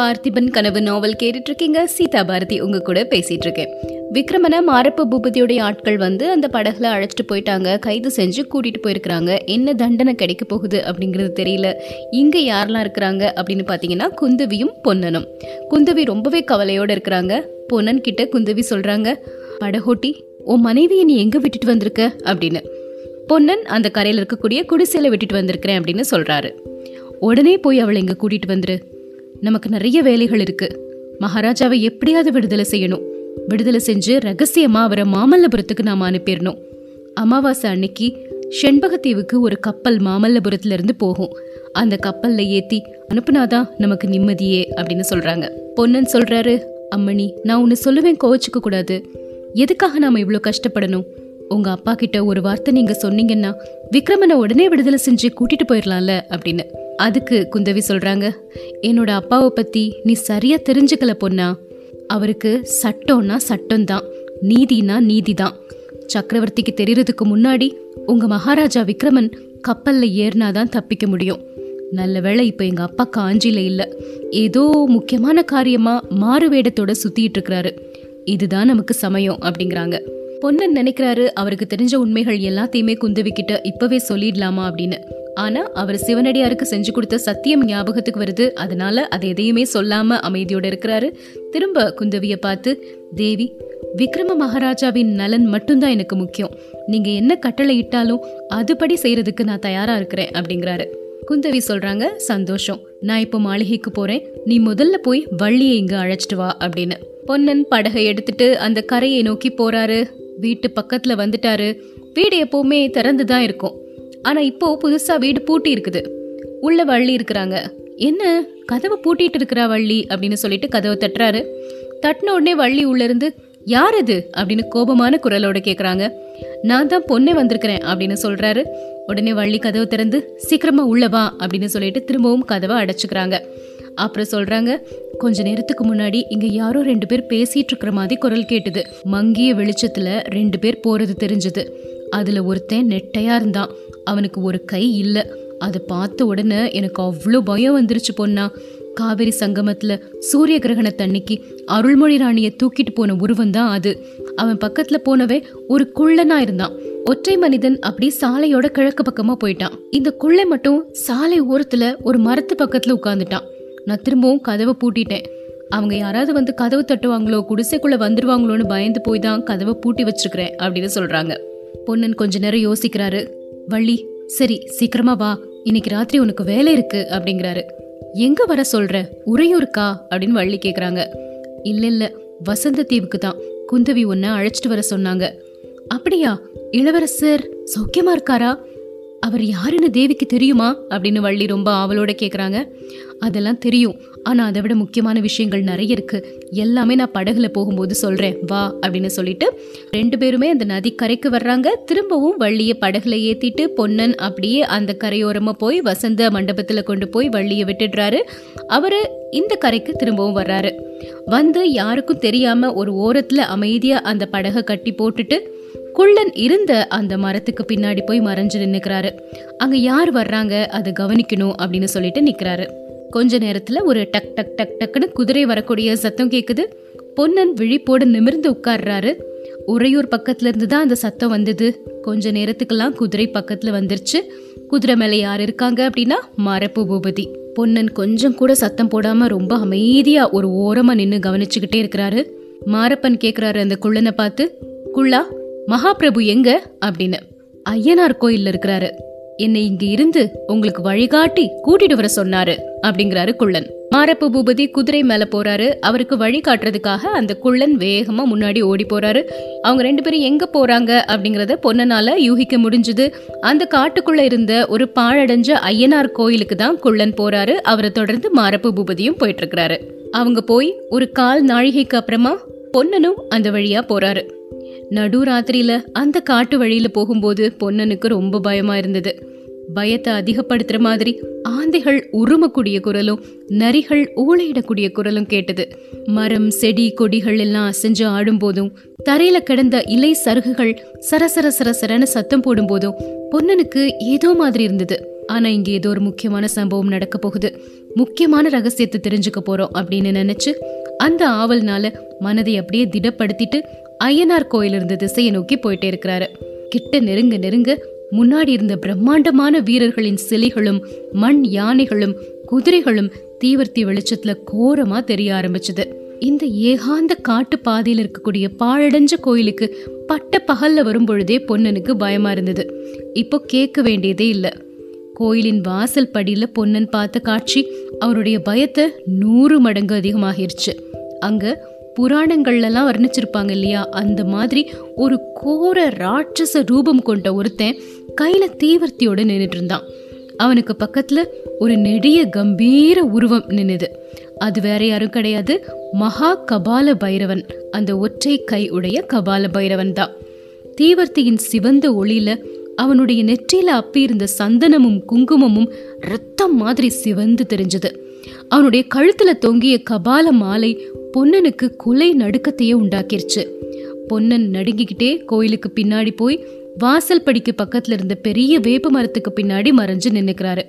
பார்த்திபன் கனவு நாவல் கேட்டுட்டு இருக்கீங்க சீதா பாரதி உங்க கூட பேசிட்டு இருக்கேன் விக்ரமனை மாரப்ப பூபதியோடைய ஆட்கள் வந்து அந்த படகுல அழைச்சிட்டு போயிட்டாங்க. கைது செஞ்சு கூட்டிட்டு போயிருக்கிறாங்க. என்ன தண்டனை கிடைக்க போகுது அப்படிங்கிறது தெரியல. இங்க யாரெல்லாம் இருக்கிறாங்க அப்படின்னு பாத்தீங்கன்னா குந்தவியும் பொன்னனும். குந்தவி ரொம்பவே கவலையோட இருக்கிறாங்க. பொன்னன் கிட்ட குந்தவி சொல்றாங்க படகோட்டி உன் மனைவியை நீ எங்க விட்டுட்டு வந்திருக்க? அப்படின்னு. பொன்னன் அந்த கரையில் இருக்கக்கூடிய குடிசையில விட்டுட்டு வந்திருக்கிறேன் அப்படின்னு சொல்றாரு. உடனே போய் அவளை இங்க கூட்டிட்டு வந்துரு. நமக்கு நிறைய வேலைகள் இருக்கு. மகாராஜாவை எப்படியாவது விடுதலை செய்யணும். விடுதலை செஞ்சு ரகசியமா அவரை மாமல்லபுரத்துக்கு நாம அனுப்பிடணும். அமாவாசை அன்னைக்கு செண்பகத்தீவுக்கு ஒரு கப்பல் மாமல்லபுரத்துல இருந்து போகும். அந்த கப்பல்ல ஏத்தி அனுப்புனாதான் நமக்கு நிம்மதியே அப்படின்னு சொல்றாங்க. பொன்னன் சொல்றாரு அம்மணி நான் உன்னை சொல்லுவேன் கோவச்சுக்க கூடாது. எதுக்காக நாம இவ்வளோ கஷ்டப்படணும்? உங்க அப்பா கிட்ட ஒரு வார்த்தை நீங்க சொன்னீங்கன்னா விக்ரமனை உடனே விடுதலை செஞ்சு கூட்டிட்டு போயிடலாம்ல அப்படின்னு. அதுக்கு குந்தவி சொல்றாங்க என்னோட அப்பாவை பத்தி நீ சரியா தெரிஞ்சுக்கல பொண்ணா. அவருக்கு சட்டம்னா சட்டம்தான் நீதினா நீதி தான் சக்கரவர்த்திக்கு தெரியறதுக்கு முன்னாடி உங்க மகாராஜா விக்ரமன் கப்பல்ல ஏறினாதான் தப்பிக்க முடியும். நல்ல வேளை இப்போ எங்க அப்பா காஞ்சியில் இல்ல. ஏதோ முக்கியமான காரியமா மாறு வேடத்தோட சுத்திட்டு இருக்கிறாரு. இதுதான் நமக்கு சமயம் அப்படிங்கிறாங்க. பொன்னன் நினைக்கிறாரு அவருக்கு தெரிஞ்ச உண்மைகள் எல்லாத்தையுமே குந்தவி கிட்ட இப்பவே சொல்லிடலாமா அப்படின்னு. ஆனா அவர் சிவனடியாருக்கு செஞ்சு கொடுத்த சத்தியம் ஞாபகத்துக்கு வருது. அதனால அதை எதையுமே சொல்லாம அமைதியோட இருக்கிறாரு. திரும்ப குந்தவிய பார்த்து தேவி விக்ரம மகாராஜாவின் நலன் மட்டும்தான் எனக்கு முக்கியம். நீங்க என்ன கட்டளை இட்டாலும் அதுபடி செய்யறதுக்கு நான் தயாரா இருக்கிறேன் அப்படிங்கிறாரு. குந்தவி சொல்றாங்க சந்தோஷம். நான் இப்போ மாளிகைக்கு போறேன். நீ முதல்ல போய் வள்ளியை இங்க அழைச்சிட்டு வா அப்படின்னு. பொன்னன் படகை எடுத்துட்டு அந்த கரையை நோக்கி போறாரு. வீட்டு பக்கத்தில் வந்துட்டாரு. வீடு எப்போவுமே திறந்து தான் இருக்கும். ஆனால் இப்போ புதுசாக வீடு பூட்டி இருக்குது. உள்ள வள்ளி இருக்கிறாங்க. என்ன? கதவை பூட்டிட்டு இருக்கிறா வள்ளி அப்படின்னு சொல்லிட்டு கதவை தட்டுறாரு. தட்டின உடனே வள்ளி உள்ளேருந்து யார் அது? அப்படின்னு கோபமான குரலோட கேட்குறாங்க நான் தான் பொண்ணே வந்திருக்கிறேன் அப்படின்னு சொல்கிறாரு உடனே வள்ளி கதவை திறந்து சீக்கிரமாக உள்ளவா அப்படின்னு சொல்லிட்டு திரும்பவும் கதவை அடைச்சிக்கிறாங்க. அப்புறம் சொல்றாங்க கொஞ்ச நேரத்துக்கு முன்னாடி இங்க யாரோ ரெண்டு பேர் பேசிட்டு இருக்கிற மாதிரி குரல் கேட்டுது. மங்கிய வெளிச்சத்துல ரெண்டு பேர் போறது தெரிஞ்சது. அதுல ஒருத்தன் நெட்டையா இருந்தான். அவனுக்கு ஒரு கை இல்ல. அதை பார்த்த உடனே எனக்கு அவ்வளோ பயம் வந்துருச்சு பொண்ணா. காவிரி சங்கமத்தில் சூரிய கிரகணத்தன்னைக்கு அருள்மொழி ராணியை தூக்கிட்டு போன உருவம் தான் அது. அவன் பக்கத்தில் போனவே ஒரு குள்ளனா இருந்தான். ஒற்றை மனிதன் அப்படி சாலையோட கிழக்கு பக்கமாக போயிட்டான். இந்த குள்ளை மட்டும் சாலை ஓரத்தில் ஒரு மரத்து பக்கத்தில் உட்காந்துட்டான் நான் திரும்பவும் கதவை பூட்டிட்டேன். அவங்க யாராவது வந்து கதவு தட்டுவாங்களோ குடிசைக்குள்ளே வந்துடுவாங்களோன்னு பயந்து போய் தான் கதவை பூட்டி வச்சிருக்கிறேன் அப்படின்னு சொல்கிறாங்க பொன்னன் கொஞ்ச நேரம் யோசிக்கிறாரு. வள்ளி சரி சீக்கிரமா வா. இன்னைக்கு ராத்திரி உனக்கு வேலை இருக்கு அப்படிங்கிறாரு. எங்க வர சொல்ற? உறையூருக்கா? அப்படின்னு வள்ளி கேக்குறாங்க. இல்ல இல்ல வசந்த தீவுக்கு தான். குந்தவி உன்னை அழைச்சிட்டு வர சொன்னாங்க. அப்படியா? இளவரசர் சௌக்கியமா இருக்காரா? அவர் யாருன்னு தேவிக்கு தெரியுமா? அப்படின்னு வள்ளி ரொம்ப ஆவலோட கேட்குறாங்க அதெல்லாம் தெரியும். ஆனால் அதை விட முக்கியமான விஷயங்கள் நிறைய இருக்குது எல்லாமே நான் படகுல போகும்போது சொல்கிறேன் வா அப்படின்னு சொல்லிட்டு ரெண்டு பேருமே அந்த நதி கரைக்கு வர்றாங்க. திரும்பவும் வள்ளியை படகுல ஏற்றிட்டு பொன்னன் அப்படியே அந்த கரையோரமாக போய் வசந்த மண்டபத்தில் கொண்டு போய் வள்ளியை விட்டுடுறாரு. அவர் இந்த கரைக்கு திரும்பவும் வர்றாரு. வந்து யாருக்கும் தெரியாமல் ஒரு ஓரத்தில் அமைதியாக அந்த படகை கட்டி போட்டுட்டு குள்ளன் இருந்த அந்த மரத்துக்கு பின்னாடி போய் மறைஞ்சு நின்னுக்கிறாரு. அங்க யார் வர்றாங்க? அதை கவனிக்கணும் அப்படின்னு சொல்லிட்டு நிக்கிறாரு. கொஞ்ச நேரத்துல ஒரு டக் டக் டக் டக்குன்னு குதிரை வரக்கூடிய சத்தம் கேக்குது. பொன்னன் விழிப்போடு நிமிர்ந்து உட்கார்றாரு. உறையூர் பக்கத்துல இருந்து தான் அந்த சத்தம் வந்தது. கொஞ்ச நேரத்துக்கெல்லாம் குதிரை பக்கத்துல வந்துருச்சு. குதிரை மேல யார் இருக்காங்க அப்படின்னா மரப்பு பூபதி. பொன்னன் கொஞ்சம் கூட சத்தம் போடாம ரொம்ப அமைதியா ஒரு ஓரமா நின்னு கவனிச்சுக்கிட்டே இருக்கிறாரு. மாரப்பன் கேக்குறாரு அந்த குள்ளனை பார்த்து குள்ளா மகாபிரபு எங்க? அப்படின்னு. ஐயனார் கோயில்ல இருக்கிறாரு. என்னை இங்க இருந்து உங்களுக்கு வழிகாட்டி கூட்டிட்டு வர சொன்னாரு அப்படிங்கிறாரு குள்ளன். மாரப்பு பூபதி குதிரை மேல போறாரு. அவருக்கு வழி காட்டுறதுக்காக அந்த குள்ளன் வேகமா முன்னாடி ஓடி போறாரு. அவங்க ரெண்டு பேரும் எங்க போறாங்க அப்படிங்கறத பொன்னனால யூகிக்க முடிஞ்சது. அந்த காட்டுக்குள்ள இருந்த ஒரு பாழடைஞ்ச ஐயனார் கோயிலுக்கு தான் குள்ளன் போறாரு. அவரை தொடர்ந்து மாரப்பு பூபதியும் போயிட்டு இருக்கிறாரு. அவங்க போய் ஒரு கால் நாழிகைக்கு அப்புறமா பொன்னனும் அந்த வழியா போறாரு. நடுராத்திரியில அந்த காட்டு வழியில போகும்போது பொன்னனுக்கு ரொம்ப பயமா இருந்தது. பயத்தை அதிகப்படுத்துற மாதிரி ஆந்தைகள் உருமக்கூடிய குரலும் நரிகள் ஊழையிடக்கூடிய குரலும் கேட்டது. மரம் செடி கொடிகள் எல்லாம் அசைஞ்சு ஆடும் போதும் தரையில கிடந்த இலை சருகுகள் சரசர சரசரன்னு சத்தம் போடும் போதும் பொன்னனுக்கு ஏதோ மாதிரி இருந்தது. ஆனா இங்க ஏதோ ஒரு முக்கியமான சம்பவம் நடக்க போகுது. முக்கியமான ரகசியத்தை தெரிஞ்சுக்க போறோம் அப்படின்னு நினைச்சு அந்த ஆவல்னால மனதை அப்படியே திடப்படுத்திட்டு ஐயனார் கோயில் இருந்த திசையை நோக்கி போயிட்டே இருக்கிறாரு. கிட்ட நெருங்க நெருங்க முன்னாடி இருந்த பிரம்மாண்டமான வீரர்களின் சிலைகளும் மண் யானைகளும் குதிரைகளும் தீவர்த்தி வெளிச்சத்துல கோரமா தெரிய ஆரம்பிச்சது. இந்த ஏகாந்த காட்டு பாதையில் இருக்கக்கூடிய பாழடைஞ்ச கோயிலுக்கு பட்ட பகல்ல வரும் பொழுதே பொன்னனுக்கு பயமா இருந்தது. இப்போ கேட்க வேண்டியதே இல்லை. கோயிலின் வாசல் படியில பொன்னன் பார்த்த காட்சி அவருடைய பயத்தை நூறு மடங்கு அதிகமாகிருச்சு. அங்க புராணங்கள்லாம் வர்ணிச்சிருப்பாங்க இல்லையா? அந்த மாதிரி ஒரு கோர ராட்சச ரூபம் கொண்ட ஒருத்தன் கையில தீவர்த்தியோட நின்றுட்டு இருந்தான். அவனுக்கு பக்கத்துல ஒரு நெடிய கம்பீர உருவம் நின்னுது. அது வேற யாரும் கிடையாது மகா கபால பைரவன். அந்த ஒற்றை கை உடைய கபால பைரவன் தான். தீவர்த்தியின் சிவந்த ஒளியில அவனுடைய நெற்றியில அப்பியிருந்த சந்தனமும் குங்குமமும் ரத்தம் மாதிரி சிவந்து தெரிஞ்சது. அவனுடைய கழுத்துல தொங்கிய கபால மாலை பொன்னனுக்கு குலை நடுக்கத்தையே உண்டாக்கிருச்சு. பொன்னன் நடுங்கிக்கிட்டே கோயிலுக்கு பின்னாடி போய் வாசல் படிக்கு பக்கத்துல இருந்த பெரிய வேப்ப மரத்துக்கு பின்னாடி மறைஞ்சு நின்னுக்கிறாரு.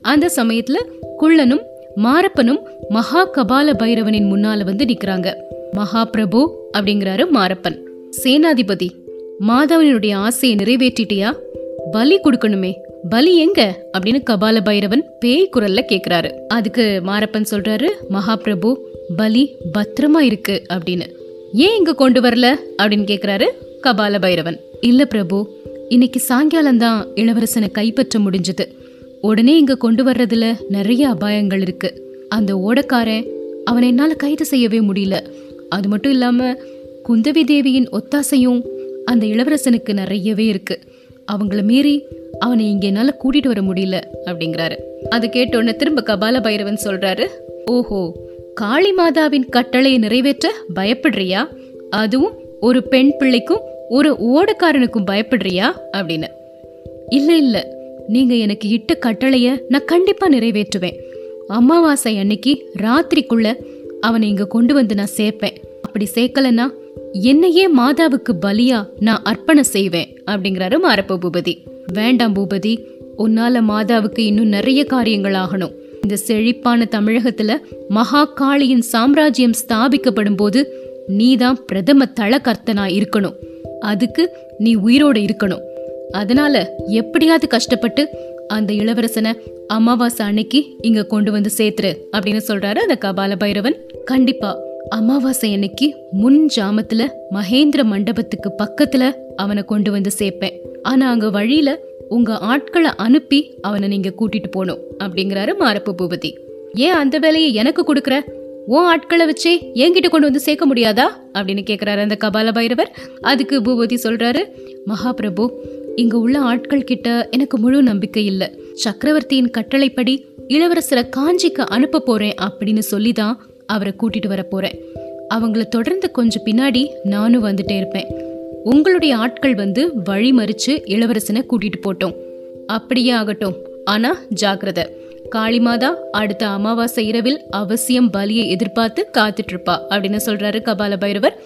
அந்த சமயத்துல குள்ளனும் மாரப்பனும் மகா கபால பைரவனின் முன்னால வந்து நிக்கிறாங்க. மகா பிரபு அப்படிங்கிறாரு மாரப்பன். சேனாதிபதி மாதவனுடைய ஆசையை நிறைவேற்றிட்டியா? பலி கொடுக்கணுமே. பலி எங்க? அப்படின்னு கபால பைரவன் பேய் குரல்ல கேக்குறாரு. அதுக்கு மாரப்பன் சொல்றாரு மகாபிரபு பலி பத்திரமா இருக்கு அப்படின்னு. ஏன் இங்க கொண்டு வரல? அப்படின்னு கேக்குறாரு கபால பைரவன். இல்ல பிரபு இன்னைக்கு சாயங்காலம் தான் இளவரசனை கைப்பற்ற முடிஞ்சது. உடனே இங்க கொண்டு வர்றதுல நிறைய அபாயங்கள் இருக்கு. அந்த ஓடக்காரன் அவனை என்னால கைது செய்யவே முடியல. அது மட்டும் இல்லாம குந்தவி தேவியின் ஒத்தாசையும் அந்த இளவரசனுக்கு நிறையவே இருக்குது அவங்கள மீறி அவனை இங்க என்னால கூட்டிட்டு வர முடியல அப்படிங்கிறாரு. அது கேட்டோன்னு திரும்ப கபால பைரவன் சொல்றாரு ஓஹோ காளி மாதாவின் கட்டளையை நிறைவேற்ற பயப்படுறியா? அதுவும் ஒரு பெண் பிள்ளைக்கும் ஒரு ஓடக்காரனுக்கும் பயப்படுறியா? அப்படின்னு. இல்ல இல்ல நீங்க எனக்கு இட்ட கட்டளைய நான் கண்டிப்பா நிறைவேற்றுவேன். அமாவாசை அன்னைக்கு ராத்திரிக்குள்ள அவனை இங்க கொண்டு வந்து நான் சேர்ப்பேன். அப்படி சேர்க்கலன்னா என்னையே மாதாவுக்கு பலியா நான் அர்ப்பணம் செய்வேன் அப்படிங்கிறாரு மாரப்ப பூபதி. வேண்டாம் பூபதி உன்னால மாதாவுக்கு இன்னும் நிறைய காரியங்கள் ஆகணும். இந்த செழிப்பான தமிழகத்துல மகா காளியின் சாம்ராஜ்யம் ஸ்தாபிக்கப்படும் போது நீதான் பிரதம தளகர்த்தனா இருக்கணும். அதுக்கு நீ உயிரோடு இருக்கணும். அதனால எப்படியாவது கஷ்டப்பட்டு அந்த இளவரசனை அமாவாசை அன்னைக்கு இங்க கொண்டு வந்து சேர்த்துரு அப்படின்னு சொல்றாரு அந்த கபால பைரவன். கண்டிப்பா அமாவாசை அன்னைக்கு முன் ஜாமத்துல மகேந்திர மண்டபத்துக்கு பக்கத்துல அவனை கொண்டு வந்து சேர்ப்பேன். ஆனா அங்க வழியில உங்க ஆட்களை அனுப்பி அவனை நீங்க கூட்டிட்டு போகணும் அப்படிங்கிறாரு மாரப்பு பூபதி. ஏன் அந்த வேலையை எனக்கு கொடுக்குற? உன் ஆட்களை வச்சே என்கிட்ட கொண்டு வந்து சேர்க்க முடியாதா? அப்படின்னு கேட்குறாரு அந்த கபால பைரவர். அதுக்கு பூபதி சொல்றாரு மகாபிரபு இங்க உள்ள ஆட்கள் கிட்ட எனக்கு முழு நம்பிக்கை இல்லை. சக்கரவர்த்தியின் கட்டளைப்படி இளவரசரை காஞ்சிக்கு அனுப்ப போறேன் அப்படின்னு சொல்லி தான் அவரை கூட்டிட்டு வர அவங்கள தொடர்ந்து கொஞ்சம் பின்னாடி நானும் வந்துட்டே இருப்பேன். உங்களுடைய ஆட்கள் வந்து வழி மறிச்சு இளவரசனை கூட்டிட்டு போட்டோம். அப்படியே ஆகட்டும். ஆனா ஜாக்கிரதை. காளிமாதா அடுத்த அமாவாசை இரவில் அவசியம் பலியை எதிர்பார்த்து காத்துட்டு இருப்பா அப்படின்னு சொல்றாரு கபால பைரவர்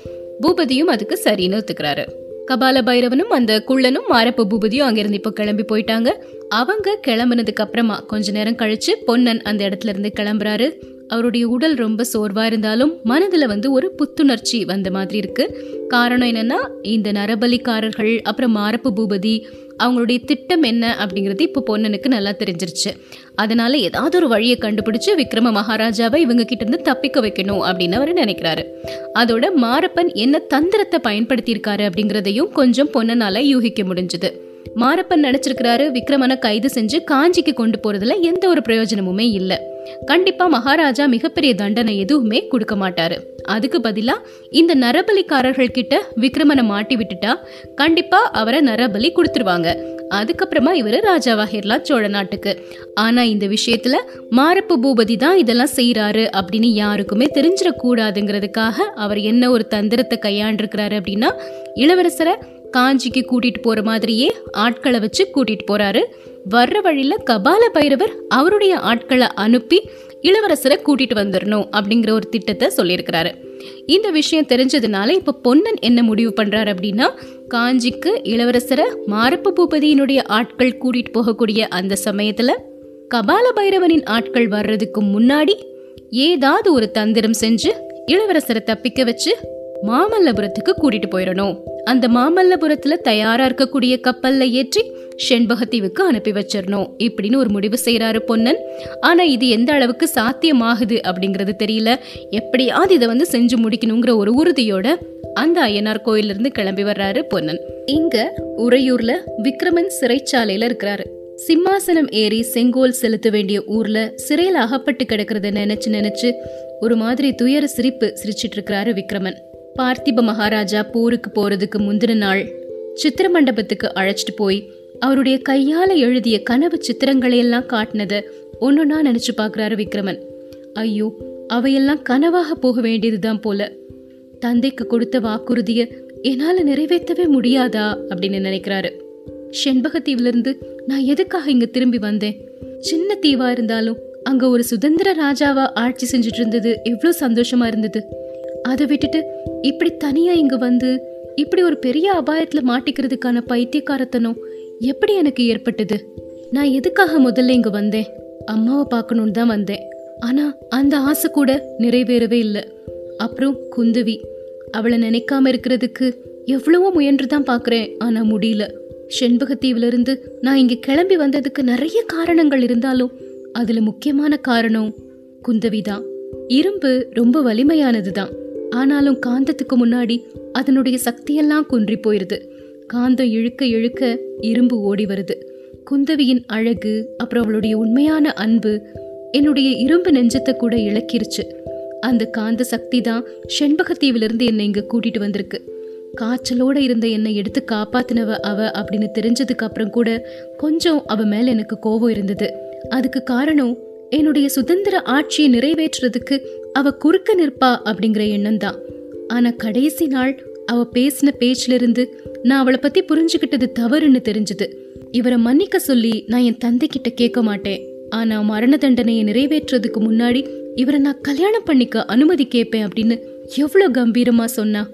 பூபதியும் அதுக்கு சரின்னு ஒத்துக்கிறாரு. கபால பைரவனும் அந்த குள்ளனும் மாரப்ப பூபதியும் அங்கிருந்து இப்போ கிளம்பி போயிட்டாங்க. அவங்க கிளம்புனதுக்கு அப்புறமா கொஞ்ச நேரம் கழிச்சு பொன்னன் அந்த இடத்துல இருந்து கிளம்புறாரு. அவருடைய உடல் ரொம்ப சோர்வா இருந்தாலும் மனதுல வந்து ஒரு புத்துணர்ச்சி வந்த மாதிரி இருக்கு. காரணம் என்னன்னா இந்த நரபலிக்காரர்கள் அப்புறம் மாரப்பு பூபதி அவங்களுடைய திட்டம் என்ன அப்படிங்கிறது இப்போ பொன்னனுக்கு நல்லா தெரிஞ்சிருச்சு. அதனால ஏதாவது ஒரு வழியை கண்டுபிடிச்சு விக்ரம மகாராஜாவை இவங்க கிட்ட இருந்து தப்பிக்க வைக்கணும் அப்படின்னு அவர் நினைக்கிறாரு. அதோட மாரப்பன் என்ன தந்திரத்தை பயன்படுத்தியிருக்காரு அப்படிங்கிறதையும் கொஞ்சம் பொன்னனால் யூகிக்க முடிஞ்சுது. மாரப்பன் நினைச்சிருக்கிறாரு விக்ரமனை கைது செஞ்சு காஞ்சிக்கு கொண்டு போறதுல எந்த ஒரு பிரயோஜனமுமே இல்லை. கண்டிப்பா மகாராஜா மிகப்பெரிய தண்டனை எதுவுமே கொடுக்க மாட்டாரு. அதுக்கு பதிலா இந்த நரபலிக்காரர்கள் கிட்ட விக்ரமனை மாட்டி விட்டுட்டா கண்டிப்பா அவரை நரபலி கொடுத்துருவாங்க. அதுக்கப்புறமா இவர் ராஜாவாகிடலாம் சோழ நாட்டுக்கு. ஆனா இந்த விஷயத்துல மாரப்பு பூபதி தான் இதெல்லாம் செய்யறாரு அப்படின்னு யாருக்குமே தெரிஞ்சிடக்கூடாதுங்கிறதுக்காக அவர் என்ன ஒரு தந்திரத்தை கையாண்டிருக்கிறாரு அப்படின்னா இளவரசரை காஞ்சிக்கு கூட்டிட்டு போற மாதிரியே ஆட்களை வச்சு கூட்டிட்டு போறாரு. வர்ற வழியில கபால பைரவர் அவருடைய ஆட்களை அனுப்பி இளவரசரை கூட்டிட்டு வந்துடணும் அப்படிங்கிற ஒரு திட்டத்தை சொல்லியிருக்கிறாரு. இந்த விஷயம் தெரிஞ்சதுனால இப்ப பொன்னன் என்ன முடிவு பண்றாரு அப்படின்னா காஞ்சிக்கு இளவரசரை மாரப்ப பூபதியினுடைய ஆட்கள் கூட்டிட்டு போகக்கூடிய அந்த சமயத்துல கபால பைரவனின் ஆட்கள் வர்றதுக்கு முன்னாடி ஏதாவது ஒரு தந்திரம் செஞ்சு இளவரசரை தப்பிக்க வச்சு மாமல்லபுரத்துக்கு கூட்டிட்டு போயிடணும். அந்த மாமல்லபுரத்துல தயாரா இருக்கக்கூடிய கப்பல்ல ஏற்றி செண்பகத்தீவுக்கு அனுப்பி வச்சிடணும். இப்படின்னு ஒரு முடிவு செய்யறாரு பொன்னன். ஆனா இது எந்த அளவுக்கு சாத்தியமாகுது அப்படிங்கறது தெரியல. எப்படியாவது இதை வந்து செஞ்சு முடிக்கணுங்கிற ஒரு உறுதியோட அந்த ஐயனார் கோயிலிருந்து கிளம்பி வர்றாரு பொன்னன். இங்க உறையூர்ல விக்ரமன் சிறைச்சாலையில இருக்கிறாரு. சிம்மாசனம் ஏறி செங்கோல் செலுத்த வேண்டிய ஊர்ல சிறையில் அகப்பட்டு கிடக்கிறத நினைச்சு நினைச்சு ஒரு மாதிரி துயர சிரிப்பு சிரிச்சிட்டு இருக்கிறாரு விக்ரமன். பார்த்திப மகாராஜா போருக்கு போறதுக்கு முந்தின நாள் சித்திர மண்டபத்துக்கு அழைச்சிட்டு போய் அவருடைய கையால எழுதிய கனவு சித்திரங்களை எல்லாம் காட்டினத ஒன்னொன்னா நினைச்சு பார்க்கறாரு விக்ரமன். ஐயோ அவையெல்லாம் கனவாக போக வேண்டியதுதான் போல. தந்தைக்கு கொடுத்த வாக்குறுதிய என்னால நிறைவேற்றவே முடியாதா அப்படின்னு நினைக்கிறாரு. செண்பகத்தீவிலிருந்து நான் எதுக்காக இங்க திரும்பி வந்தேன்? சின்ன தீவா இருந்தாலும் அங்க ஒரு சுதந்திர ராஜாவா ஆட்சி செஞ்சுட்டு இருந்தது எவ்வளவு சந்தோஷமா இருந்தது. அதை விட்டுட்டு இப்படி தனியா இங்கே வந்து இப்படி ஒரு பெரிய அபாயத்துல மாட்டிக்கிறதுக்கான பைத்தியக்காரத்தனம் எப்படி எனக்கு ஏற்பட்டது? நான் எதுக்காக முதல்ல இங்கே வந்தேன்? அம்மாவை பார்க்கணும்னு தான் வந்தேன். ஆனா அந்த ஆசை கூட நிறைவேறவே இல்லை. அப்புறம் குந்தவி அவளை நினைக்காம இருக்கிறதுக்கு எவ்வளவோ முயன்று தான் பார்க்குறேன் ஆனால் முடியல. செண்பகத்தீவிலிருந்து நான் இங்கே கிளம்பி வந்ததுக்கு நிறைய காரணங்கள் இருந்தாலும் அதில் முக்கியமான காரணம் குந்தவி தான் இரும்பு ரொம்ப வலிமையானது தான் ஆனாலும் காந்தத்துக்கு முன்னாடி அதனுடைய சக்தியெல்லாம் குன்றி போயிருது. காந்தம் இழுக்க இழுக்க இரும்பு ஓடி வருது. குந்தவியின் அழகு அப்புறம் அவளுடைய உண்மையான அன்பு என்னுடைய இரும்பு நெஞ்சத்தை கூட இழக்கிருச்சு. அந்த காந்த சக்தி தான் செண்பகத்தீவிலிருந்து என்னை இங்கே கூட்டிட்டு வந்திருக்கு. காய்ச்சலோட இருந்த என்னை எடுத்து காப்பாத்தினவ அவ அப்படின்னு தெரிஞ்சதுக்கு அப்புறம் கூட கொஞ்சம் அவ மேல எனக்கு கோபம் இருந்தது. அதுக்கு காரணம் என்னுடைய சுதந்திர ஆட்சியை நிறைவேற்றுறதுக்கு அவ குறுக்க நிற்பா அப்படிங்கிற எண்ணம் தான் ஆனா கடைசி நாள் அவ பேசின பேச்சுல இருந்து நான் அவளை பத்தி புரிஞ்சுக்கிட்டது தவறுன்னு தெரிஞ்சது. இவரை மன்னிக்க சொல்லி நான் என் தந்தை கிட்ட கேட்க மாட்டேன். ஆனா மரண தண்டனையை நிறைவேற்றுறதுக்கு முன்னாடி இவரை நான் கல்யாணம் பண்ணிக்க அனுமதி கேட்பேன் அப்படின்னு எவ்வளவு கம்பீரமா சொன்னா.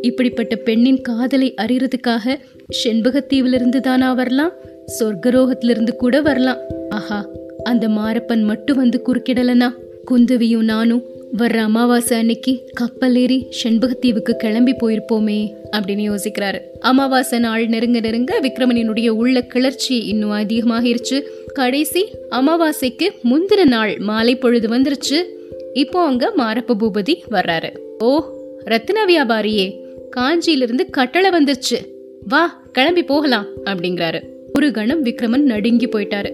இப்படிப்பட்ட பெண்ணின் காதலை அறியறதுக்காக செண்பகத்தீவிலிருந்து தானா வரலாம் சொர்க்கரோகத்திலிருந்து கூட வரலாம். ஆஹா அந்த மாரப்பன் மட்டும் வந்து குறுக்கிடலனா? குந்தவியும் நானும் வர்ற அமாவாசை அன்னைக்கு கப்பல் ஏறி செண்பகத்தீவுக்கு கிளம்பி போயிருப்போமே அப்படின்னு யோசிக்கிறாரு. அமாவாசை நாள் நெருங்க நெருங்க விக்ரமனினுடைய உள்ள கிளர்ச்சி இன்னும் அதிகமாகிருச்சு. கடைசி அமாவாசைக்கு முந்தின நாள் மாலை பொழுது வந்துருச்சு. இப்போ அங்க மாரப்ப பூபதி வர்றாரு. ஓ ரத்ன வியாபாரியே காஞ்சியிலிருந்து கட்டளை வந்துருச்சு. வா கிளம்பி போகலாம் அப்படிங்கிறாரு. ஒரு கணம் விக்ரமன் நடுங்கி போயிட்டாரு.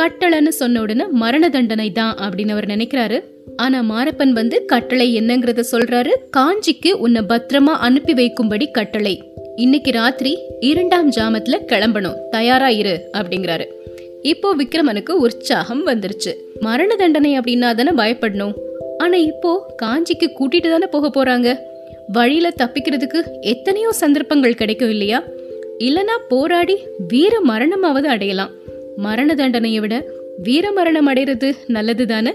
கட்டளைன்னு சொன்ன உடனே மரண தண்டனை தான் அப்படின்னு அவர் நினைக்கிறாரு. ஆனா மாரப்பன் வந்து கட்டளை என்னங்கறத சொல்றாரு. காஞ்சிக்கு உன்னை பத்திரமா அனுப்பி வைக்கும்படி கட்டளை. இன்னைக்கு ராத்திரி இரண்டாம் ஜாமத்துல கிளம்பணும். தயாரா இரு அப்படிங்கிறாரு. இப்போ விக்ரமனுக்கு உற்சாகம் வந்துருச்சு. மரண தண்டனை அப்படின்னா தானே பயப்படணும். ஆனா இப்போ காஞ்சிக்கு கூட்டிட்டு தானே போக போறாங்க. வழியில தப்பிக்கிறதுக்கு எத்தனையோ சந்தர்ப்பங்கள் கிடைக்கும் இல்லையா? இல்லனா போராடி வீர மரணமாவது அடையலாம். மரண தண்டனையை விட வீர மரணம் அடைறது நல்லது தானே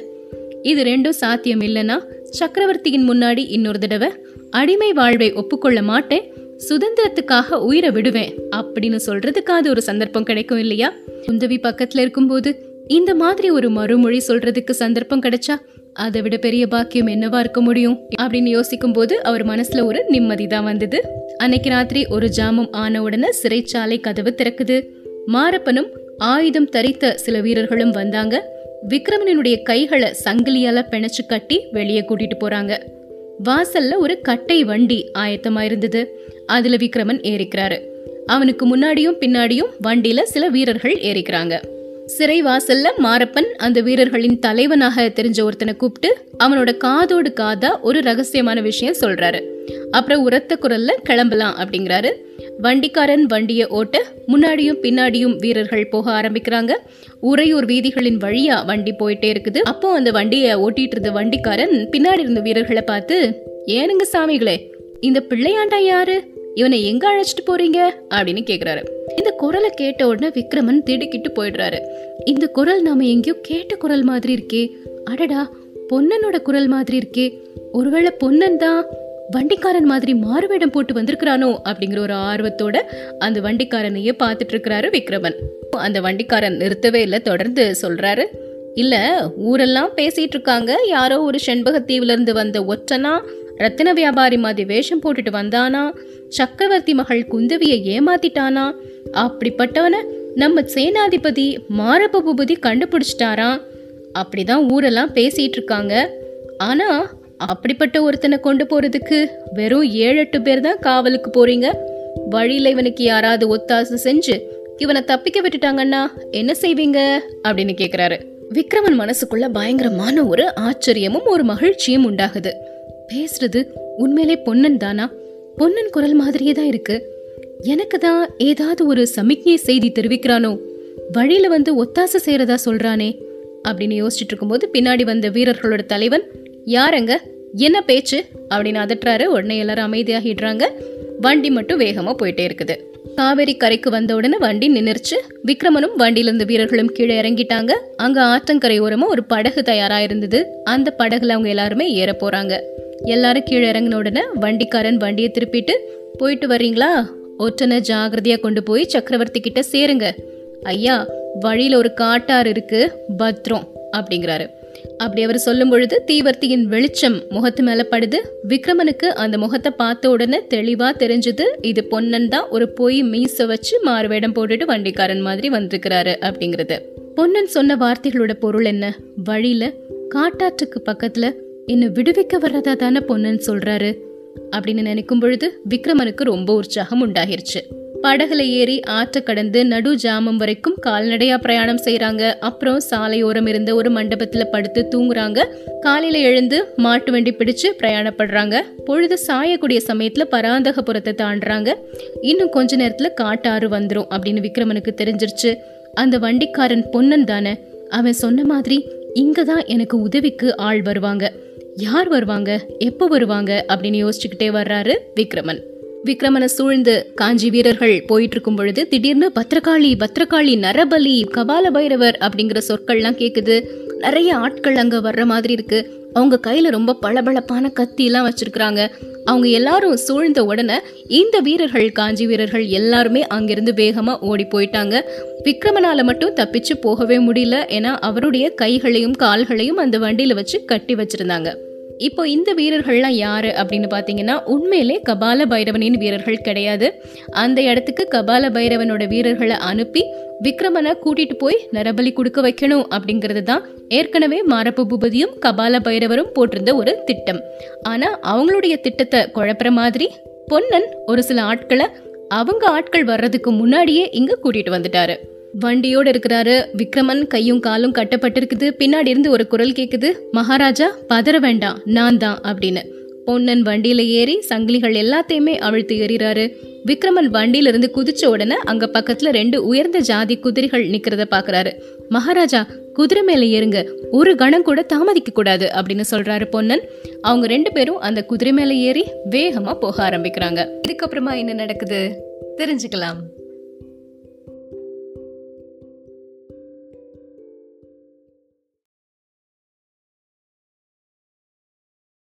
இது ரெண்டும் சாத்தியம் இல்லைன்னா சக்கரவர்த்தியின் முன்னாடி இன்னொரு தடவை அடிமை வாழ்வை ஒப்புக்கொள்ள மாட்டேன் சுதந்திரத்துக்காக உயிரை விடுவேன் அப்படின்னு சொல்றதுக்காவது ஒரு சந்தர்ப்பம் கிடைக்கும் இல்லையா? குந்தவி பக்கத்துல இருக்கும்போது இந்த மாதிரி ஒரு மறுமொழி சொல்றதுக்கு சந்தர்ப்பம் கிடைச்சா அதை விட பெரிய பாக்கியம் என்னவா இருக்க முடியும் அப்படின்னு யோசிக்கும் போது அவர் மனசுல ஒரு நிம்மதி தான் வந்தது. அன்னைக்கு ராத்திரி ஒரு ஜாமம் ஆன உடனே சிறைச்சாலை கதவு திறக்குது. மாரப்பனும் ஆயுதம் தரித்த சில வீரர்களும் வந்தாங்க. விக்ரமனுடைய கைகளை சங்கிலியால பிணைச்சு கட்டி வெளியே கூட்டிட்டு போறாங்க. வாசல்ல ஒரு கட்டை வண்டி ஆயத்தமா இருந்தது. அதுல விக்ரமன் ஏறிக்கிறாரு. அவனுக்கு முன்னாடியும் பின்னாடியும் வண்டியில சில வீரர்கள் ஏறிக்கிறாங்க. சிறை வாசல்ல மாரப்பன் அந்த வீரர்களின் தலைவனாக தெரிஞ்ச ஒருத்தனை கூப்பிட்டு அவனோட காதோடு காதா ஒரு ரகசியமான விஷயம் சொல்றாரு. அப்புறம் உரத்த குரல்ல கிளம்பலாம் அப்படிங்கிறாரு. வண்டிக்காரன் வண்டியை ஓட்ட முன்னாடியும் பின்னாடியும் வீரர்கள் போக ஆரம்பிக்கிறாங்க. உறையூர் வீதிகளின் வழியா வண்டி போயிட்டே இருக்குது. அப்போ அந்த வண்டியை ஓட்டிட்டு இருந்த வண்டிக்காரன் பின்னாடி இருந்த வீரர்களை பார்த்து ஏனுங்க சாமிகளே இந்த பிள்ளையாண்டா யாரு? இவனை எங்க அழைச்சிட்டு போறீங்க? அப்படின்னு கேக்குறாரு. இந்த குரலை கேட்ட உடனே விக்ரமன் திடுக்கிட்டு போயிடுறாரு. இந்த குரல் நாம எங்கேயோ கேட்ட குரல் மாதிரி இருக்கே. அடடா பொன்னனோட குரல் மாதிரி இருக்கே. ஒருவேளை பொன்னன் தான் வண்டிக்காரன் மாதிரி மாறுவேடம் போட்டு வந்திருக்கிறானோ அப்படிங்கிற ஒரு ஆர்வத்தோட அந்த வண்டிக்காரனையே பார்த்துட்டு இருக்கிறாரு விக்ரமன். அந்த வண்டிக்காரன் நிறுத்தவே இல்லை தொடர்ந்து சொல்றாரு இல்ல ஊரெல்லாம் பேசிட்டு இருக்காங்க யாரோ ஒரு செண்பகத்தீவுல இருந்து வந்த ஒற்றனா ரத்தின வியாபாரி மாதிரி வேஷம் போட்டுட்டு வந்தானா சக்கரவர்த்தி மகள் குந்தவியை ஏமாத்திட்டானா அப்படிப்பட்டவன நம்ம சேனாதிபதி மாரப்ப கண்டுபிடிச்சிட்டாராம் அப்படிதான் ஊரெல்லாம் பேசிட்டு இருக்காங்க ஆனா அப்படிப்பட்ட ஒருத்தனை கொண்டு போறதுக்கு வெறும் ஏழு எட்டு பேர் தான் காவலுக்கு போறீங்க? வழியில இவனுக்கு யாராவது ஒத்தாசை செஞ்சு இவனை தப்பிக்க விட்டுட்டாங்கன்னா என்ன செய்வீங்க? அப்படின்னு கேக்குறாரு. விக்ரமன் மனசுக்குள்ள பயங்கரமான ஒரு ஆச்சரியமும் ஒரு மகிழ்ச்சியும் உண்டாகுது. பேசுறது உண்மையிலே பொன்னன் தானா? பொன்னன் குரல் மாதிரியே தான் இருக்கு. எனக்கு தான் ஏதாவது ஒரு சமிக்ஞை செய்தி தெரிவிக்கிறானோ? வழியில வந்து ஒத்தாசை செய்யறதா சொல்றானே? அப்படின்னு யோசிச்சுட்டு இருக்கும்போது பின்னாடி வந்த வீரர்களோட தலைவன் யாரங்க? என்ன பேச்சு? அப்படின்னு அதட்டுறாரு. உடனே எல்லாரும் அமைதியாகிடுறாங்க. வண்டி மட்டும் வேகமாக போயிட்டே இருக்குது. காவேரி கரைக்கு வந்த உடனே வண்டி நின்றுச்சு விக்ரமனும் வண்டியிலிருந்து வீரர்களும் கீழே இறங்கிட்டாங்க. அங்கே ஆற்றங்கரை ஓரமாக ஒரு படகு தயாராக இருந்தது. அந்த படகுல அவங்க எல்லாருமே ஏற போகிறாங்க எல்லாரும் கீழே இறங்கின உடனே வண்டிக்காரன் வண்டியை திருப்பிட்டு போயிட்டு வர்றீங்களா? ஒற்றனை ஜாகிரதையாக கொண்டு போய் சக்கரவர்த்தி கிட்ட சேருங்க. ஐயா வழியில் ஒரு காட்டார் இருக்கு. பத்ரம் அப்படிங்கிறாரு. அப்படி அவர் சொல்லும் பொழுது தீவர்த்தியின் வெளிச்சம் முகத்து மேல படுது. விக்ரமனுக்கு அந்த முகத்தை பார்த்த உடனே தெளிவா தெரிஞ்சது இது பொன்னன் தான் ஒரு பொய் மீச வச்சு மாறுவேடம் போட்டுட்டு வண்டிக்காரன் மாதிரி வந்திருக்கிறாரு அப்படிங்கிறது. பொன்னன் சொன்ன வார்த்தைகளோட பொருள் என்ன? வழியில காட்டாற்றுக்கு பக்கத்துல என்ன விடுவிக்க வர்றதா தானே பொன்னன் சொல்றாரு? அப்படின்னு நினைக்கும் பொழுது விக்ரமனுக்கு ரொம்ப உற்சாகம் உண்டாகிருச்சு. படகுல ஏறி ஆற்ற கடந்து நடு ஜாமம் வரைக்கும் கால்நடையா பிரயாணம் செய்யறாங்க அப்புறம் சாலையோரம் இருந்த ஒரு மண்டபத்துல படுத்து தூங்குறாங்க. காலையில எழுந்து மாட்டு வண்டி பிடிச்சு பிரயாணப்படுறாங்க. பொழுது சாயக்கூடிய சமயத்துல பராந்தகபுரத்தை தாண்டுறாங்க. இன்னும் கொஞ்ச நேரத்துல காட்டாறு வந்துரும் அப்படின்னு விக்ரமனுக்கு தெரிஞ்சிருச்சு. அந்த வண்டிக்காரன் பொன்னன் தானே? அவன் சொன்ன மாதிரி இங்க தான் எனக்கு உதவிக்கு ஆள் வருவாங்க. யார் வருவாங்க? எப்போ வருவாங்க? அப்படின்னு யோசிச்சுக்கிட்டே வர்றாரு விக்ரமன். விக்ரமனை சூழ்ந்து காஞ்சி வீரர்கள் போயிட்டு இருக்கும் பொழுது திடீர்னு பத்ரகாளி பத்ரகாளி நரபலி கபால பைரவர் அப்படிங்கிற சொற்கள்லாம் கேட்குது நிறைய ஆட்கள் அங்கே வர்ற மாதிரி இருக்கு. அவங்க கையில ரொம்ப பளபளப்பான கத்திலாம் வச்சிருக்கிறாங்க. அவங்க எல்லாரும் சூழ்ந்த உடனே இந்த வீரர்கள் காஞ்சி வீரர்கள் எல்லாருமே அங்கிருந்து வேகமாக ஓடி போயிட்டாங்க. விக்ரமனால மட்டும் தப்பிச்சு போகவே முடியல. ஏன்னா அவருடைய கைகளையும் கால்களையும் அந்த வண்டியில் வச்சு கட்டி வச்சிருந்தாங்க. இப்போ இந்த வீரர்கள்லாம் யாரு அப்படின்னு பார்த்தீங்கன்னா உண்மையிலே கபால பைரவனின் வீரர்கள் கிடையாது. அந்த இடத்துக்கு கபால பைரவனோட வீரர்களை அனுப்பி விக்ரமனை கூட்டிட்டு போய் நரபலி கொடுக்க வைக்கணும் அப்படிங்கிறது தான் ஏற்கனவே மாரப்ப பூபதியும் கபால பைரவரும் போட்டிருந்த ஒரு திட்டம். ஆனா அவங்களுடைய திட்டத்தை குழப்புற மாதிரி பொன்னன் ஒரு சில ஆட்களை அவங்க ஆட்கள் வர்றதுக்கு முன்னாடியே இங்க கூட்டிட்டு வந்துட்டாரு. வண்டியோடு இருக்கிறாரு. விக்ரமன் கையும் காலும் கட்டப்பட்டிருக்குது. பின்னாடி இருந்து ஒரு குரல் கேட்குது மகாராஜா பதற வேண்டாம். நான் தான் அப்படின்னு. பொன்னன் வண்டியில் ஏறி சங்கிலிகள் எல்லாத்தையுமே அவிழ்த்து ஏறிறாரு விக்ரமன் வண்டியிலிருந்து குதிச்ச உடனே அங்க பக்கத்துல ரெண்டு உயர்ந்த ஜாதி குதிரைகள் நிக்கிறத பாக்குறாரு. மகாராஜா குதிரை மேல ஏறுங்க. ஒரு கணம் கூட தாமதிக்க கூடாது அப்படின்னு சொல்றாரு பொன்னன். அவங்க ரெண்டு பேரும் அந்த குதிரை மேல ஏறி வேகமா போக ஆரம்பிக்கிறாங்க. இதுக்கப்புறமா என்ன நடக்குது? தெரிஞ்சுக்கலாம்.